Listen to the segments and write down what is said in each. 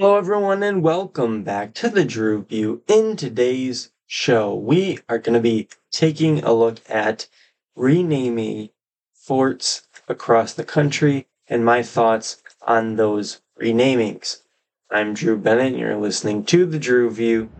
Hello, everyone, and welcome back to the Drew View. In today's show, we are going to be taking a look at renaming forts across the country and my thoughts on those renamings. I'm Drew Bennett, and you're listening to the Drew View.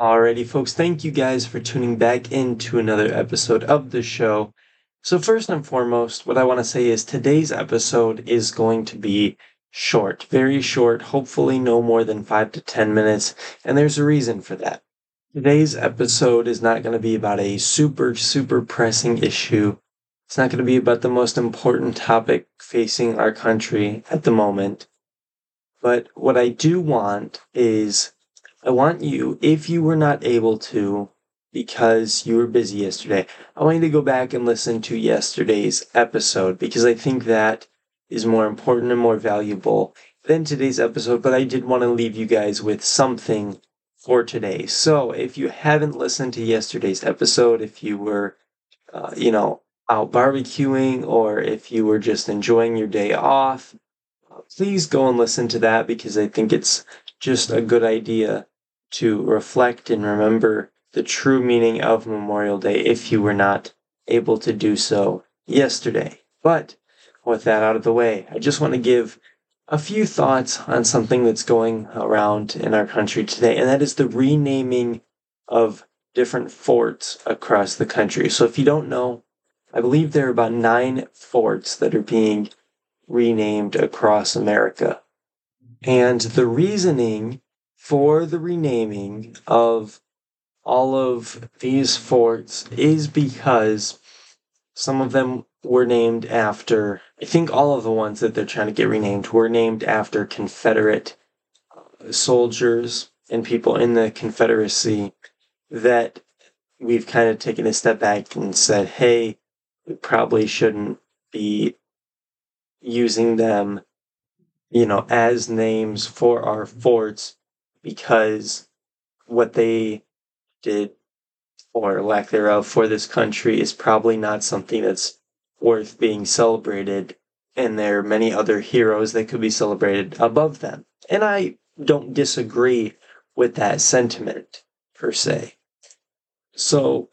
Alrighty, folks, thank you guys for tuning back into another episode of the show. So, first and foremost, what I want to say is today's episode is going to be short, very short, hopefully no more than five to 10 minutes, and there's a reason for that. Today's episode is not going to be about a super, super pressing issue. It's not going to be about the most important topic facing our country at the moment. But what I do want is I want you, if you were not able to because you were busy yesterday, I want you to go back and listen to yesterday's episode because I think that is more important and more valuable than today's episode. But I did want to leave you guys with something for today. So if you haven't listened to yesterday's episode, if you were, uh, you know, out barbecuing or if you were just enjoying your day off, uh, please go and listen to that because I think it's just a good idea to reflect and remember the true meaning of Memorial Day if you were not able to do so yesterday. But with that out of the way, I just want to give a few thoughts on something that's going around in our country today, and that is the renaming of different forts across the country. So if you don't know, I believe there are about nine forts that are being renamed across America. And the reasoning for the renaming of all of these forts is because some of them were named after, I think all of the ones that they're trying to get renamed were named after Confederate uh, soldiers and people in the Confederacy that we've kind of taken a step back and said, hey, we probably shouldn't be using them, you know, as names for our forts because what they did or lack thereof for this country is probably not something that's worth being celebrated and there are many other heroes that could be celebrated above them. And i don't disagree with that sentiment per se. So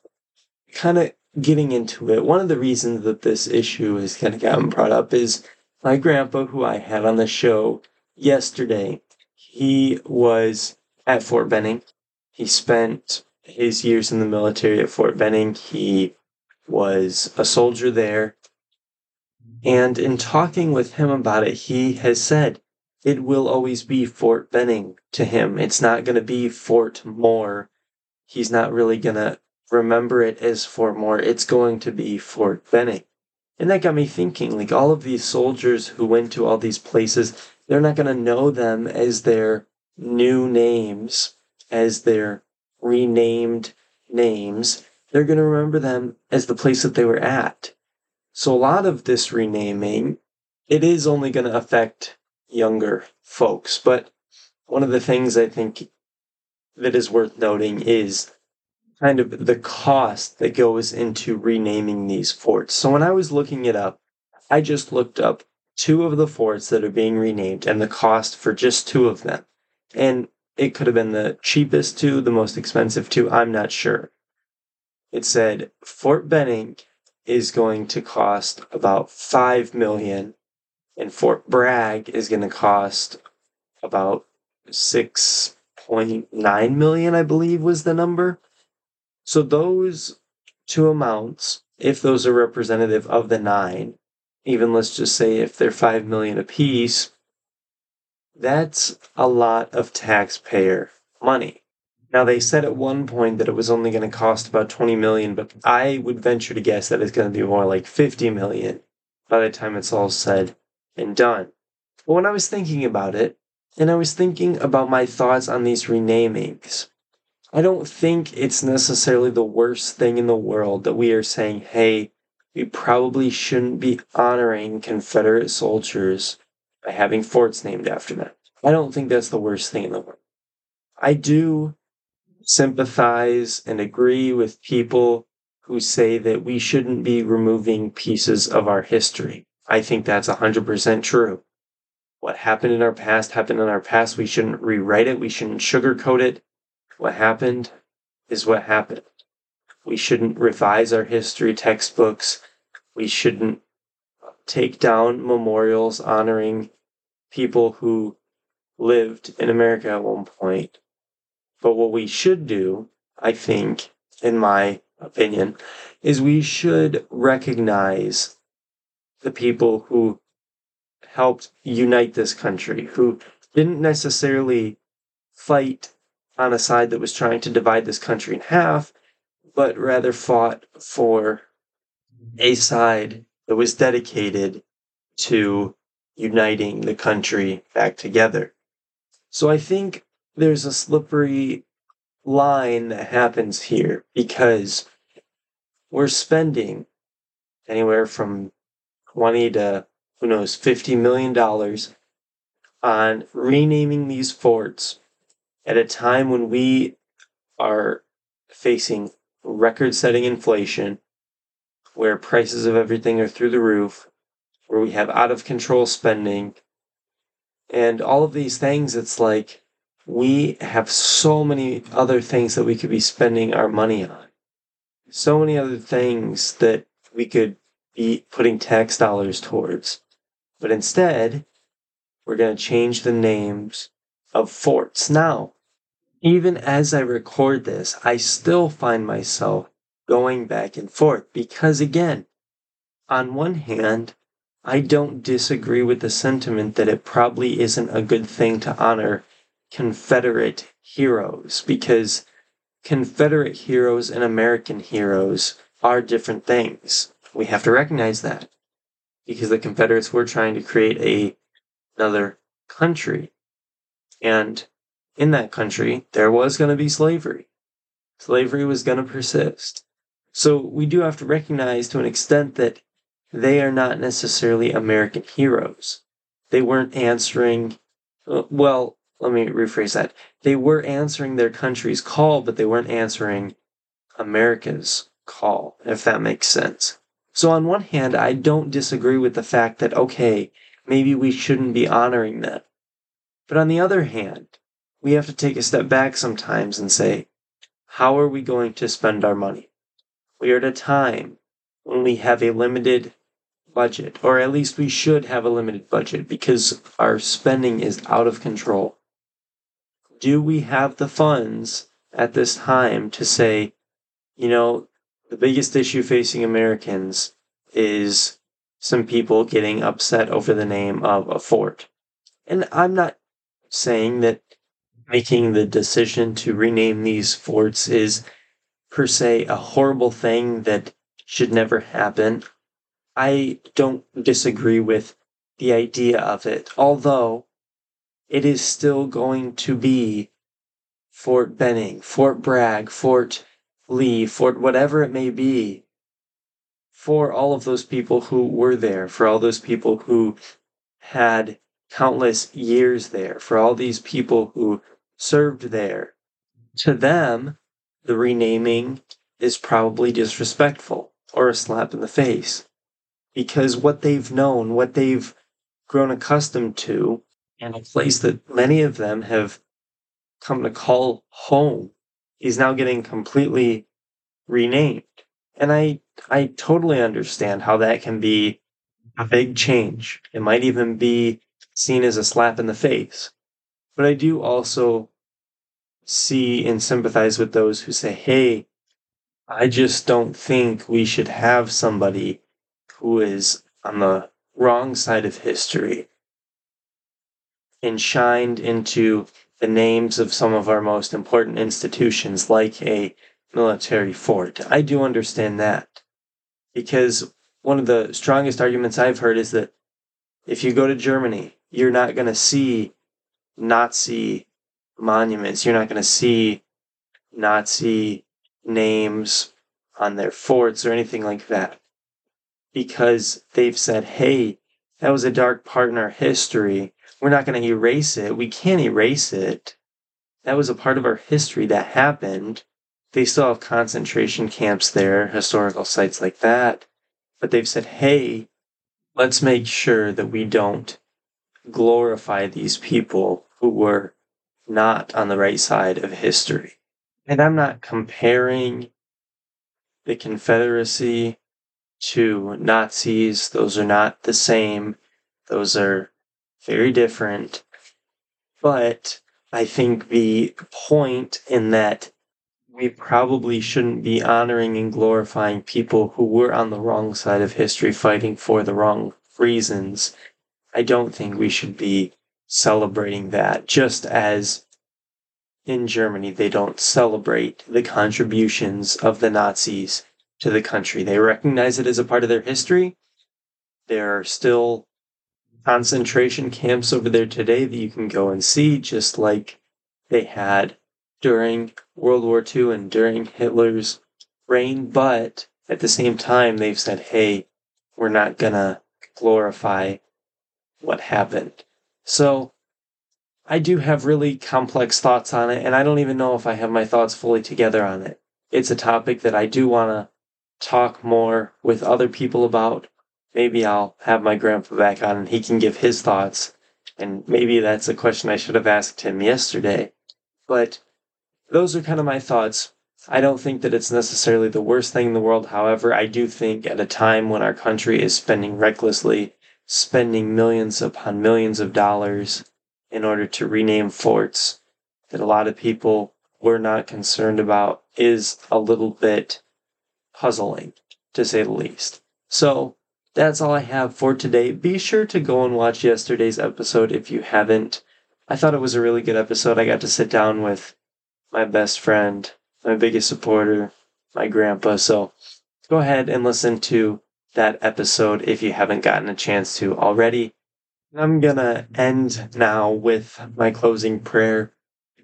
kind of getting into it one of the reasons that this issue has kind of gotten brought up is my grandpa who i had on the show yesterday he was at Fort Benning. He spent his years in the military at Fort Benning. He was a soldier there. And in talking with him about it, he has said it will always be Fort Benning to him. It's not going to be Fort Moore. He's not really going to remember it as Fort Moore. It's going to be Fort Benning. And that got me thinking like all of these soldiers who went to all these places, they're not going to know them as their new names, as their renamed names. They're going to remember them as the place that they were at. So a lot of this renaming, it is only going to affect younger folks. But one of the things I think that is worth noting is kind of the cost that goes into renaming these forts. So when I was looking it up, I just looked up two of the forts that are being renamed and the cost for just two of them. And it could have been the cheapest two, the most expensive two, I'm not sure. It said Fort Benning is going to cost about 5 million and Fort Bragg is going to cost about 6.9 million, I believe was the number. So those two amounts, if those are representative of the nine, even let's just say if they're 5 million apiece, that's a lot of taxpayer money. Now they said at one point that it was only going to cost about 20 million, but I would venture to guess that it's going to be more like 50 million by the time it's all said and done. But when I was thinking about it, and I was thinking about my thoughts on these renamings, I don't think it's necessarily the worst thing in the world that we are saying, hey, we probably shouldn't be honoring Confederate soldiers by having forts named after them. I don't think that's the worst thing in the world. I do sympathize and agree with people who say that we shouldn't be removing pieces of our history. I think that's 100% true. What happened in our past happened in our past. We shouldn't rewrite it. We shouldn't sugarcoat it. What happened is what happened. We shouldn't revise our history textbooks. We shouldn't take down memorials honoring people who lived in America at one point. But what we should do, I think, in my opinion, is we should recognize the people who helped unite this country, who didn't necessarily fight on a side that was trying to divide this country in half, but rather fought for a side that was dedicated to uniting the country back together. So I think there's a slippery line that happens here because we're spending anywhere from 20 to who knows 50 million dollars on renaming these forts at a time when we are facing record setting inflation where prices of everything are through the roof where we have out of control spending and all of these things it's like we have so many other things that we could be spending our money on. So many other things that we could be putting tax dollars towards. But instead, we're going to change the names of forts. Now, even as I record this, I still find myself going back and forth because, again, on one hand, I don't disagree with the sentiment that it probably isn't a good thing to honor Confederate heroes because Confederate heroes and American heroes are different things. We have to recognize that because the Confederates were trying to create a another country. And in that country, there was going to be slavery. Slavery was going to persist. So we do have to recognize to an extent that they are not necessarily American heroes. They weren't answering, uh, well, let me rephrase that. They were answering their country's call, but they weren't answering America's call, if that makes sense. So, on one hand, I don't disagree with the fact that, okay, maybe we shouldn't be honoring them. But on the other hand, we have to take a step back sometimes and say, how are we going to spend our money? We are at a time when we have a limited budget, or at least we should have a limited budget because our spending is out of control do we have the funds at this time to say, you know, the biggest issue facing Americans is some people getting upset over the name of a fort. And I'm not saying that making the decision to rename these forts is per se a horrible thing that should never happen. I don't disagree with the idea of it, although it is still going to be Fort Benning, Fort Bragg, Fort Lee, Fort whatever it may be, for all of those people who were there, for all those people who had countless years there, for all these people who served there. To them, the renaming is probably disrespectful or a slap in the face because what they've known, what they've grown accustomed to, and a place that many of them have come to call home is now getting completely renamed. And I I totally understand how that can be a big change. It might even be seen as a slap in the face. But I do also see and sympathize with those who say, hey, I just don't think we should have somebody who is on the wrong side of history and shined into the names of some of our most important institutions, like a military fort. I do understand that. Because one of the strongest arguments I've heard is that if you go to Germany, you're not going to see Nazi monuments. You're not going to see Nazi names on their forts or anything like that. Because they've said, hey, that was a dark part in our history we're not going to erase it. We can't erase it. That was a part of our history that happened. they still have concentration camps there, historical sites like that. But they've said, hey, let's make sure that we don't glorify these people who were not on the right side of history. And I'm not comparing the Confederacy to Nazis. Those are not the same. Those are very different. But I think the point in that we probably shouldn't be honoring and glorifying people who were on the wrong side of history fighting for the wrong reasons. I don't think we should be celebrating that just as in Germany they don't celebrate the contributions of the Nazis to the country. They recognize it as a part of their history. There are still concentration camps over there today that you can go and see, just like they had during World War II and during Hitler's reign, but at the same time, they've said, hey, we're not going to glorify what happened. So I do have really complex thoughts on it, and I don't even know if I have my thoughts fully together on it. It's a topic that I do want to talk more with other people about. Maybe I'll have my grandpa back on and he can give his thoughts. And maybe that's a question I should have asked him yesterday. But those are kind of my thoughts. I don't think that it's necessarily the worst thing in the world. However, I do think at a time when our country is spending recklessly, spending millions upon millions of dollars in order to rename forts that a lot of people were not concerned about is a little bit puzzling, to say the least. So, that's all I have for today. Be sure to go and watch yesterday's episode if you haven't. I thought it was a really good episode. I got to sit down with my best friend, my biggest supporter, my grandpa. So go ahead and listen to that episode if you haven't gotten a chance to already. I'm going to end now with my closing prayer.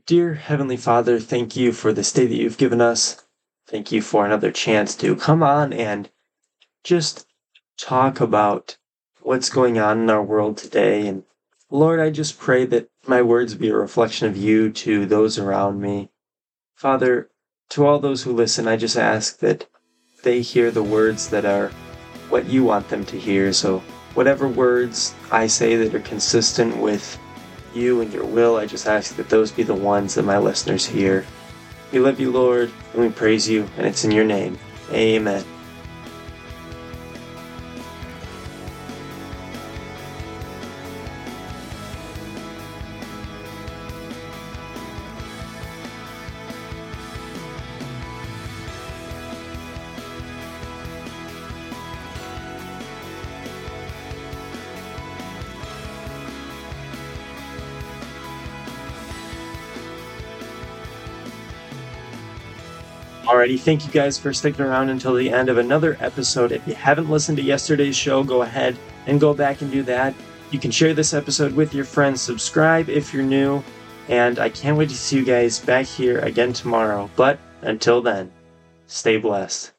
Dear Heavenly Father, thank you for this day that you've given us. Thank you for another chance to come on and just talk about what's going on in our world today. And Lord, I just pray that my words be a reflection of you to those around me. Father, to all those who listen, I just ask that they hear the words that are what you want them to hear. So, whatever words I say that are consistent with you and your will, I just ask that those be the ones that my listeners hear. We love you, Lord, and we praise you, and it's in your name. Amen. Alrighty, thank you guys for sticking around until the end of another episode. If you haven't listened to yesterday's show, go ahead and go back and do that. You can share this episode with your friends, subscribe if you're new, and I can't wait to see you guys back here again tomorrow. But until then, stay blessed.